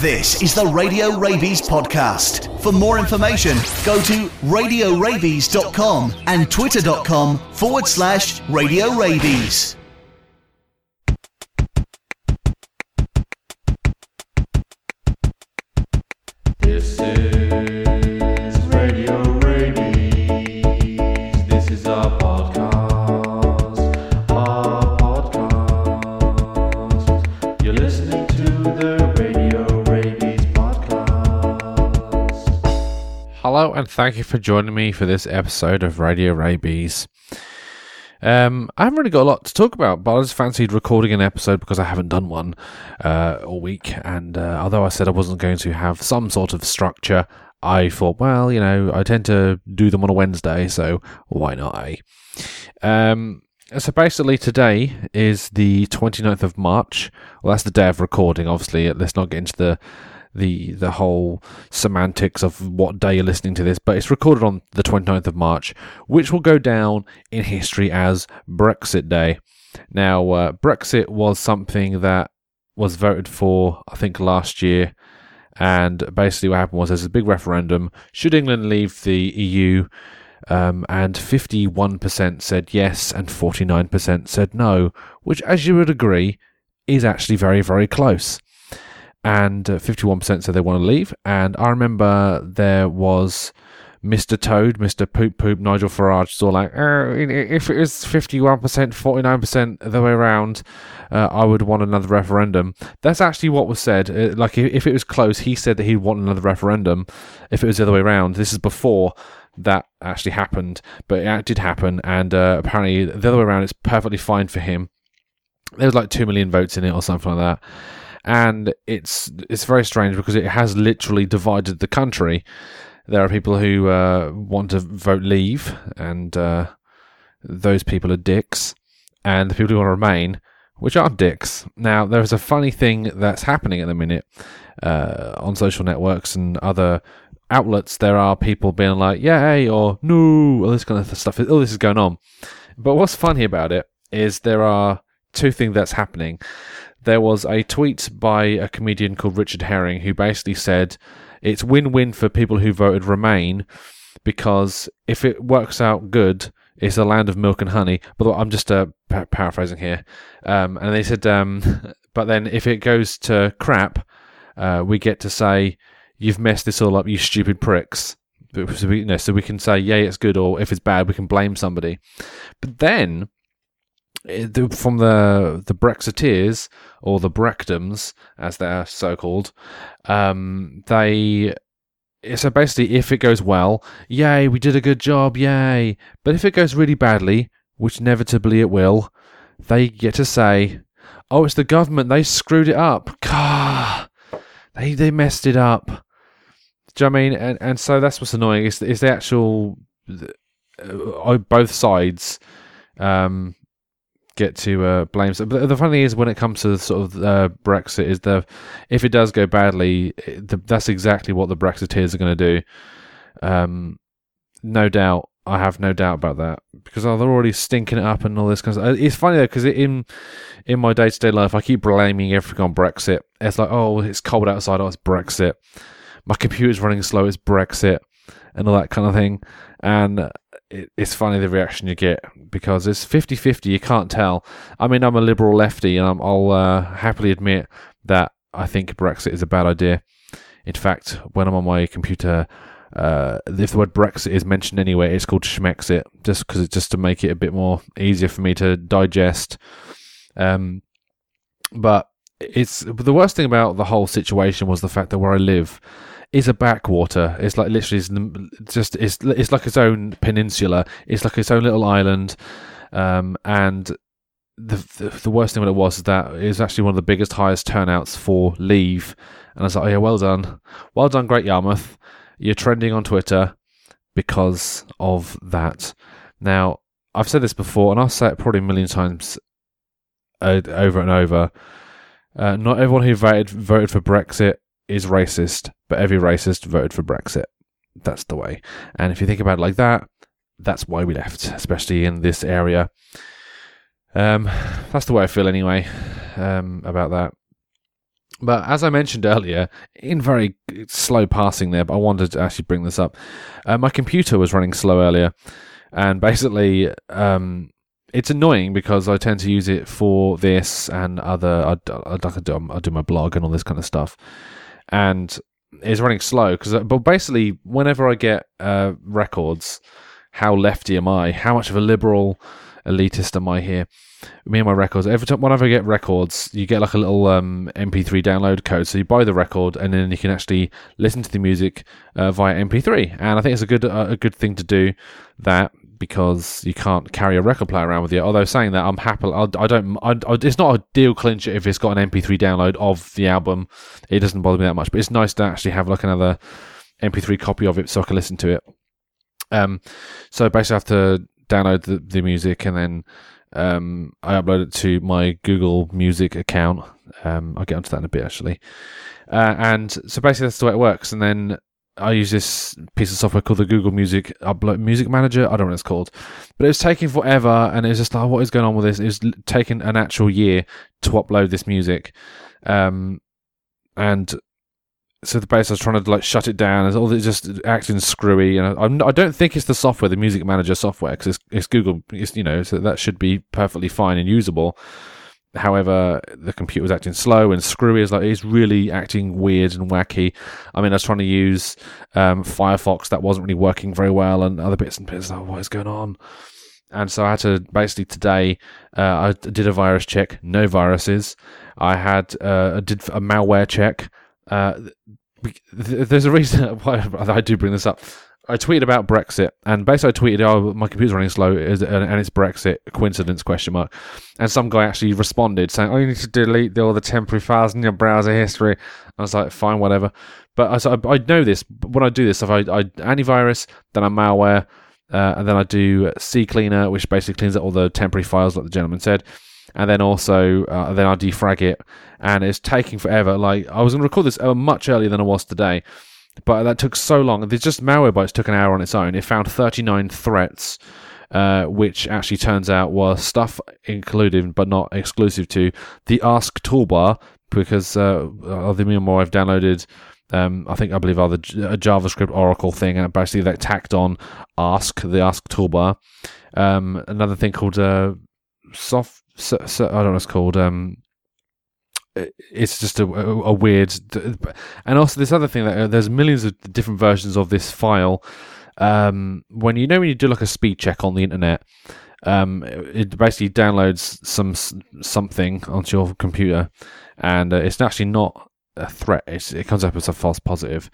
This is the Radio Rabies podcast. For more information, go to radiorabies.com and twitter.com forward slash radio rabies. Hello, and thank you for joining me for this episode of Radio Rabies. Um, I haven't really got a lot to talk about, but I just fancied recording an episode because I haven't done one uh, all week. And uh, although I said I wasn't going to have some sort of structure, I thought, well, you know, I tend to do them on a Wednesday, so why not? Eh? Um, so basically, today is the 29th of March. Well, that's the day of recording. Obviously, let's not get into the the the whole semantics of what day you're listening to this, but it's recorded on the 29th of March, which will go down in history as Brexit Day. Now, uh, Brexit was something that was voted for, I think, last year. And basically, what happened was there's a big referendum. Should England leave the EU? Um, and 51% said yes, and 49% said no, which, as you would agree, is actually very, very close and uh, 51% said they want to leave. And I remember there was Mr. Toad, Mr. Poop Poop, Nigel Farage, was all like, "Uh, if it was 51%, 49% the other way around, uh, I would want another referendum. That's actually what was said. Uh, like, if, if it was close, he said that he'd want another referendum. If it was the other way around, this is before that actually happened, but it did happen. And uh, apparently, the other way around, it's perfectly fine for him. There was like 2 million votes in it or something like that and it's it's very strange because it has literally divided the country. There are people who uh, want to vote leave, and uh, those people are dicks, and the people who want to remain, which aren't dicks. Now, there's a funny thing that's happening at the minute uh, on social networks and other outlets. There are people being like, "Yay!" or "No," all this kind of stuff. All this is going on. But what's funny about it is there are two things that's happening there was a tweet by a comedian called Richard Herring who basically said it's win win for people who voted Remain because if it works out good, it's a land of milk and honey. But I'm just uh, pa- paraphrasing here. Um, and they said, um, but then if it goes to crap, uh, we get to say, you've messed this all up, you stupid pricks. So we, you know, so we can say, yay, it's good, or if it's bad, we can blame somebody. But then from the the Brexiteers or the Brectums, as they're so called, um, they so basically, if it goes well, yay, we did a good job, yay. But if it goes really badly, which inevitably it will, they get to say, "Oh, it's the government. They screwed it up. Gah, they they messed it up." Do you know I mean? And and so that's what's annoying is is the actual uh, both sides. Um, get to uh, blame. But the funny thing is, when it comes to sort of uh, Brexit, is the if it does go badly, the, that's exactly what the Brexiteers are going to do. Um, no doubt, I have no doubt about that because oh, they're already stinking it up and all this kind of. Stuff. It's funny though because in in my day to day life, I keep blaming everything on Brexit. It's like, oh, it's cold outside. Oh, it's Brexit. My computer's running slow. It's Brexit, and all that kind of thing. And it, it's funny the reaction you get because it's 50 50. You can't tell. I mean, I'm a liberal lefty, and i will uh, happily admit that I think Brexit is a bad idea. In fact, when I'm on my computer, uh, if the word Brexit is mentioned anyway, it's called Schmexit, just because it's just to make it a bit more easier for me to digest. Um, but it's the worst thing about the whole situation was the fact that where I live is a backwater. It's like literally it's just it's it's like its own peninsula. It's like its own little island, um, and the, the, the worst thing what it was is that it was actually one of the biggest, highest turnouts for leave. And I was like, oh yeah, well done, well done, Great Yarmouth. You're trending on Twitter because of that. Now I've said this before, and I'll say it probably a million times uh, over and over. Uh, not everyone who voted voted for Brexit is racist, but every racist voted for Brexit. That's the way. And if you think about it like that, that's why we left, especially in this area. Um, that's the way I feel anyway um, about that. But as I mentioned earlier, in very slow passing there, but I wanted to actually bring this up. Uh, my computer was running slow earlier, and basically, um, it's annoying because I tend to use it for this and other. I, I, I, do, I do my blog and all this kind of stuff, and it's running slow because. But basically, whenever I get uh, records, how lefty am I? How much of a liberal elitist am I here? Me and my records. Every time, whenever I get records, you get like a little um, MP3 download code. So you buy the record, and then you can actually listen to the music uh, via MP3. And I think it's a good uh, a good thing to do that because you can't carry a record player around with you. Although saying that, I'm happy. I, I don't. I, I, it's not a deal clincher if it's got an MP3 download of the album. It doesn't bother me that much. But it's nice to actually have like another MP3 copy of it so I can listen to it. Um, so basically, I have to download the, the music and then um, I upload it to my Google Music account. Um, I'll get onto that in a bit actually. Uh, and so basically, that's the way it works. And then I use this piece of software called the Google Music Upload Music Manager. I don't know what it's called, but it was taking forever, and it was just like, what is going on with this? It was taking an actual year to upload this music, um, and so the base I was trying to like shut it down. It's all it's just acting screwy, and I, I don't think it's the software, the Music Manager software, because it's, it's Google. It's, you know, so that should be perfectly fine and usable. However, the computer was acting slow and screwy. It's like it's really acting weird and wacky. I mean, I was trying to use um, Firefox that wasn't really working very well, and other bits and bits. Like, what is going on? And so I had to basically today. Uh, I did a virus check, no viruses. I had uh, I did a malware check. Uh, there's a reason why I do bring this up. I tweeted about Brexit, and basically I tweeted, "Oh, my computer's running slow, and it's Brexit coincidence?" Question mark. And some guy actually responded saying, "Oh, you need to delete all the temporary files in your browser history." I was like, "Fine, whatever." But I, I know this. When I do this stuff, I, I antivirus, then I malware, uh, and then I do CCleaner, which basically cleans up all the temporary files, like the gentleman said and then also uh, then I defrag it, and it's taking forever. Like I was going to record this uh, much earlier than I was today, but that took so long. There's just malware Malwarebytes took an hour on its own. It found 39 threats. Uh, which actually turns out was stuff included but not exclusive to the Ask toolbar because uh, the I've downloaded um, I think I believe other a JavaScript Oracle thing, and basically they tacked on Ask the Ask toolbar. Um, another thing called uh, soft so, so, I don't know what it's called. Um, it's just a, a, a, weird, and also this other thing that uh, there's millions of different versions of this file. Um, when you know when you do like a speed check on the internet, um, it basically downloads some something onto your computer, and uh, it's actually not a threat. It's, it comes up as a false positive.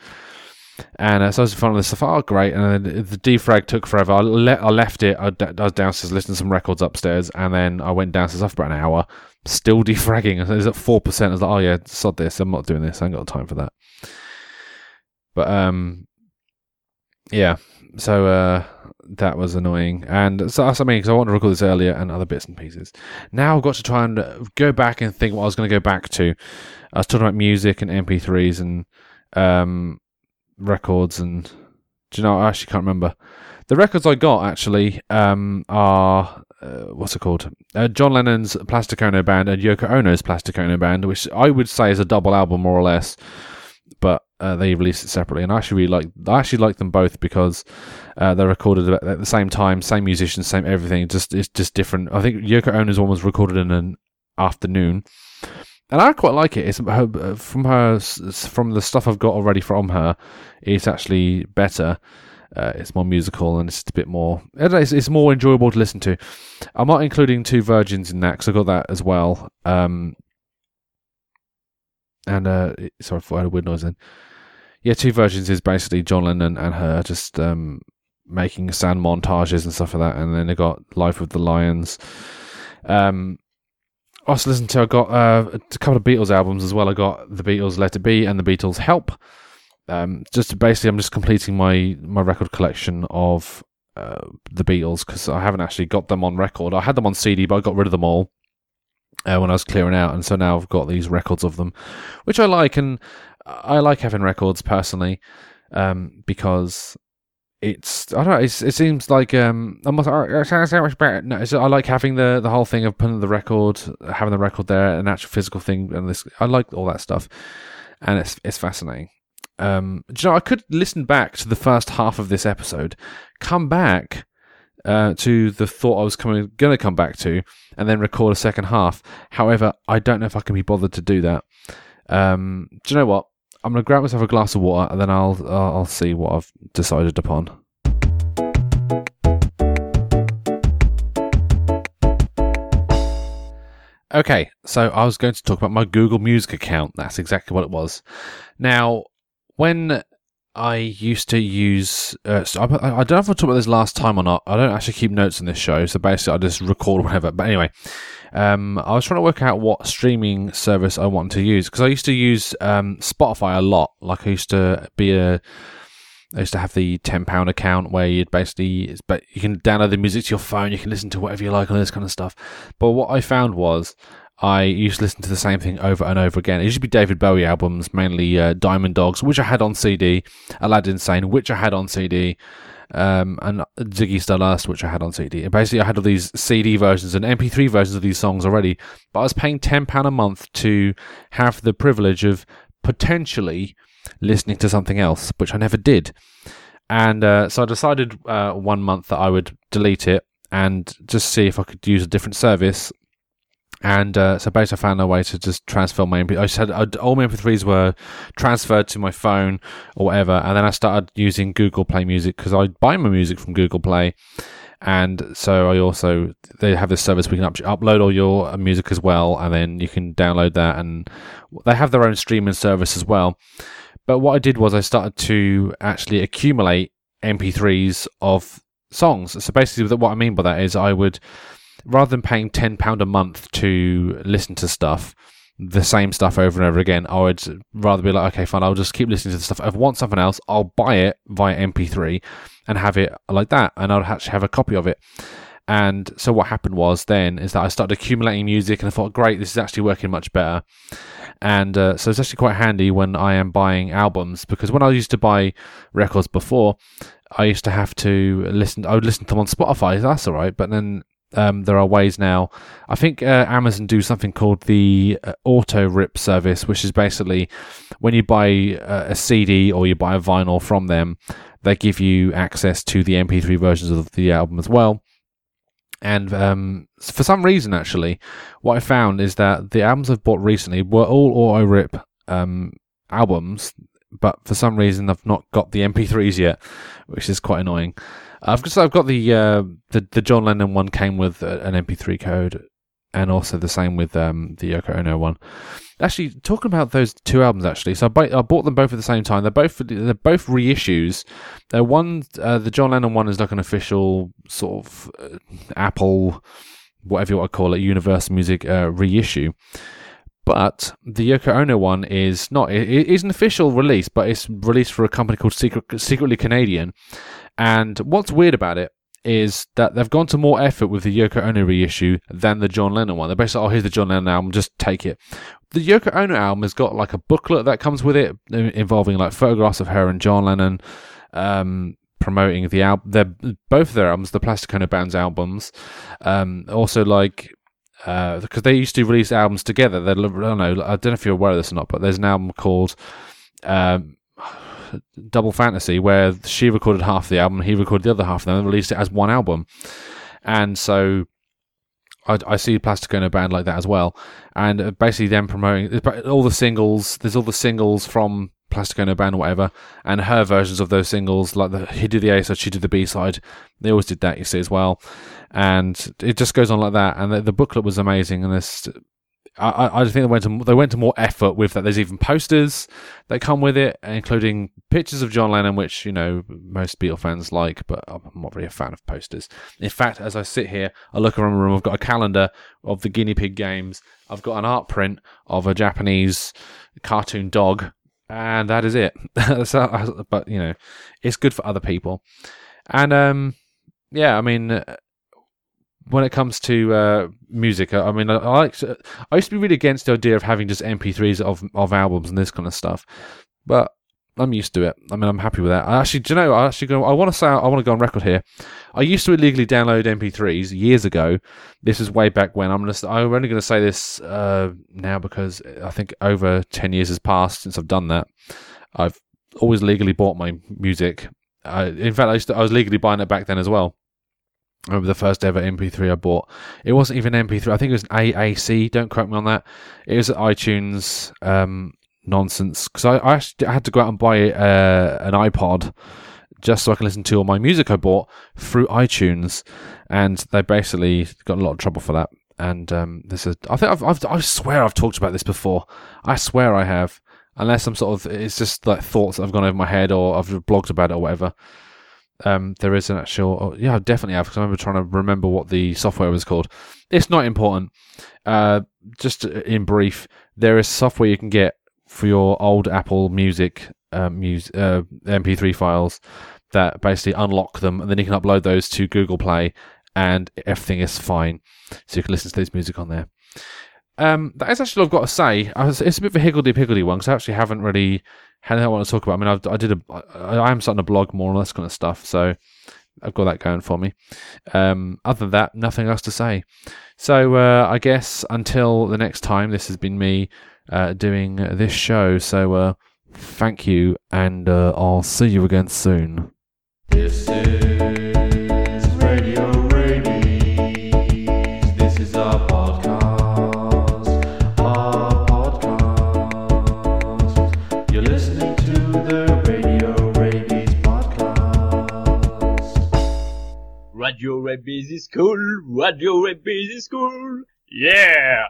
And uh, so I was finding this stuff. Oh, great! And then the defrag took forever. I, le- I left it. I, d- I was downstairs listening to some records upstairs, and then I went downstairs after about an hour, still defragging. It was at four percent. I was like, oh yeah, sod this. I'm not doing this. I ain't got time for that. But um, yeah. So uh, that was annoying, and so that's I mean because I wanted to record this earlier and other bits and pieces. Now I've got to try and go back and think what I was going to go back to. I was talking about music and MP3s and um records and do you know I actually can't remember. The records I got actually um, are uh, what's it called? Uh, John Lennon's Plastic Ono Band and Yoko Ono's Plastic Ono Band, which I would say is a double album more or less, but uh, they released it separately. And I actually really like I actually like them both because uh, they're recorded at the same time, same musicians, same everything. Just it's just different. I think Yoko Ono's one was recorded in an afternoon, and I quite like it. It's her, from her from the stuff I've got already from her. It's actually better. Uh, it's more musical and it's a bit more. It's, it's, more enjoyable to listen to. I'm not including Two Virgins in that because I got that as well. Um, and uh, sorry for a weird noise then. Yeah, Two Virgins is basically John Lennon and her just um, making sound montages and stuff like that. And then they got Life with the Lions. Um, I also listened to. I got uh, a couple of Beatles albums as well. I got the Beatles Let It Be and the Beatles Help. Um, just basically, I'm just completing my my record collection of uh, the Beatles because I haven't actually got them on record. I had them on CD, but I got rid of them all uh, when I was clearing out, and so now I've got these records of them, which I like, and I like having records personally um, because it's I don't know. It seems like um, almost oh, so much better. No, I like having the the whole thing of putting the record, having the record there, an actual physical thing, and this. I like all that stuff, and it's it's fascinating. Um, you know, I could listen back to the first half of this episode, come back uh, to the thought I was coming going to come back to, and then record a second half. However, I don't know if I can be bothered to do that. Um, do you know what? I'm going to grab myself a glass of water, and then I'll, I'll see what I've decided upon. Okay, so I was going to talk about my Google Music account. That's exactly what it was. Now, when I used to use, uh, so I, I don't know if I talked about this last time or not. I don't actually keep notes on this show, so basically I just record whatever. But anyway, um, I was trying to work out what streaming service I wanted to use because I used to use um, Spotify a lot. Like I used to be a I used to have the ten pound account where you'd basically, but you can download the music to your phone, you can listen to whatever you like, all this kind of stuff. But what I found was I used to listen to the same thing over and over again. It used to be David Bowie albums, mainly uh, Diamond Dogs, which I had on CD, Aladdin Sane, which I had on CD, um, and Ziggy Stardust, which I had on CD. And basically, I had all these CD versions and MP3 versions of these songs already, but I was paying £10 a month to have the privilege of potentially listening to something else, which I never did. And uh, so I decided uh, one month that I would delete it and just see if I could use a different service. And uh, so basically, I found a way to just transfer my MP. I said all my MP3s were transferred to my phone or whatever, and then I started using Google Play Music because I buy my music from Google Play, and so I also they have this service where you can up- upload all your music as well, and then you can download that, and they have their own streaming service as well. But what I did was I started to actually accumulate MP3s of songs. So basically, what I mean by that is I would, rather than paying £10 a month to listen to stuff, the same stuff over and over again, I would rather be like, okay, fine, I'll just keep listening to the stuff. If I want something else, I'll buy it via MP3 and have it like that, and I'll actually have a copy of it. And so what happened was then is that I started accumulating music, and I thought, great, this is actually working much better and uh, so it's actually quite handy when I am buying albums because when I used to buy records before, I used to have to listen. I would listen to them on Spotify. That's all right, but then um, there are ways now. I think uh, Amazon do something called the uh, AutoRip service, which is basically when you buy uh, a CD or you buy a vinyl from them, they give you access to the MP3 versions of the album as well. And um, for some reason, actually, what I found is that the albums I've bought recently were all AutoRip um, albums, but for some reason I've not got the MP3s yet, which is quite annoying. I've I've got the uh, the the John Lennon one came with an MP3 code, and also the same with um, the Yoko Ono one. Actually, talking about those two albums, actually, so I, buy, I bought them both at the same time. They're both they're both reissues. They're one, uh, the John Lennon one is like an official sort of uh, Apple, whatever you want to call it, Universal Music uh, reissue. But the Yoko Ono one is not. It is an official release, but it's released for a company called Secret, Secretly Canadian. And what's weird about it is that they've gone to more effort with the Yoko Ono reissue than the John Lennon one. They're basically, oh, here's the John Lennon album, just take it. The Yoko Ono album has got like a booklet that comes with it involving like photographs of her and John Lennon. Um, promoting the album, they're both their albums, the Plastic Ono Band's albums. Um, also, like because uh, they used to release albums together. They, I don't know. I don't know if you're aware of this or not, but there's an album called um, Double Fantasy, where she recorded half the album, he recorded the other half, and then released it as one album. And so I, I see Plastic Ono Band like that as well. And uh, basically, them promoting all the singles. There's all the singles from Plastic Ono Band or whatever, and her versions of those singles, like the, he did the A side, she did the B side. They always did that, you see, as well. And it just goes on like that. And the, the booklet was amazing. And this I, I just think they went to they went to more effort with that. There's even posters that come with it, including pictures of John Lennon, which you know most Beatle fans like, but I'm not really a fan of posters. In fact, as I sit here, I look around the room. I've got a calendar of the guinea pig games. I've got an art print of a Japanese cartoon dog, and that is it. so, but you know, it's good for other people, and um, yeah, I mean when it comes to uh, music, I, mean, I, I, like. To, I used to be really against the idea of having just MP3s of of albums and this kind of stuff, but I'm used to it. I mean, I'm happy with that. I actually, do you know? I actually go. I want to say I want to go on record here. I used to illegally download MP3s years ago. This is way back when. I'm gonna. I'm only going to say this uh, now because I think over ten years has passed since I've done that. I've always legally bought my music. I, in fact, I, to, I was legally buying it back then as well. I remember the first ever MP3 I bought. It wasn't even MP3. I think it was an AAC. Don't quote me on that. It was iTunes um, nonsense because I, I actually had to go out and buy uh, an iPod just so I can listen to all my music I bought through iTunes, and they basically got a lot of trouble for that. And um, this is, I think I've, I've, I swear I've talked about this before. I swear I have, unless I'm sort of, it's just like thoughts that have gone over my head or I've blogged about it or whatever. Um, there is an actual, oh, yeah, I definitely have because I remember trying to remember what the software was called. It's not important. Uh, just in brief, there is software you can get for your old Apple Music um, mus- uh, MP3 files that basically unlock them, and then you can upload those to Google Play, and everything is fine. So you can listen to this music on there. Um, that is actually what I've got to say. It's a bit of a higgledy piggledy one because I actually haven't really anything I want to talk about. I mean, I've, I did a, I, I am starting to blog more and this kind of stuff, so I've got that going for me. Um, other than that, nothing else to say. So uh, I guess until the next time, this has been me uh, doing this show. So uh, thank you, and uh, I'll see you again soon. Radio Rabies is cool. Radio Rabies is cool. Yeah.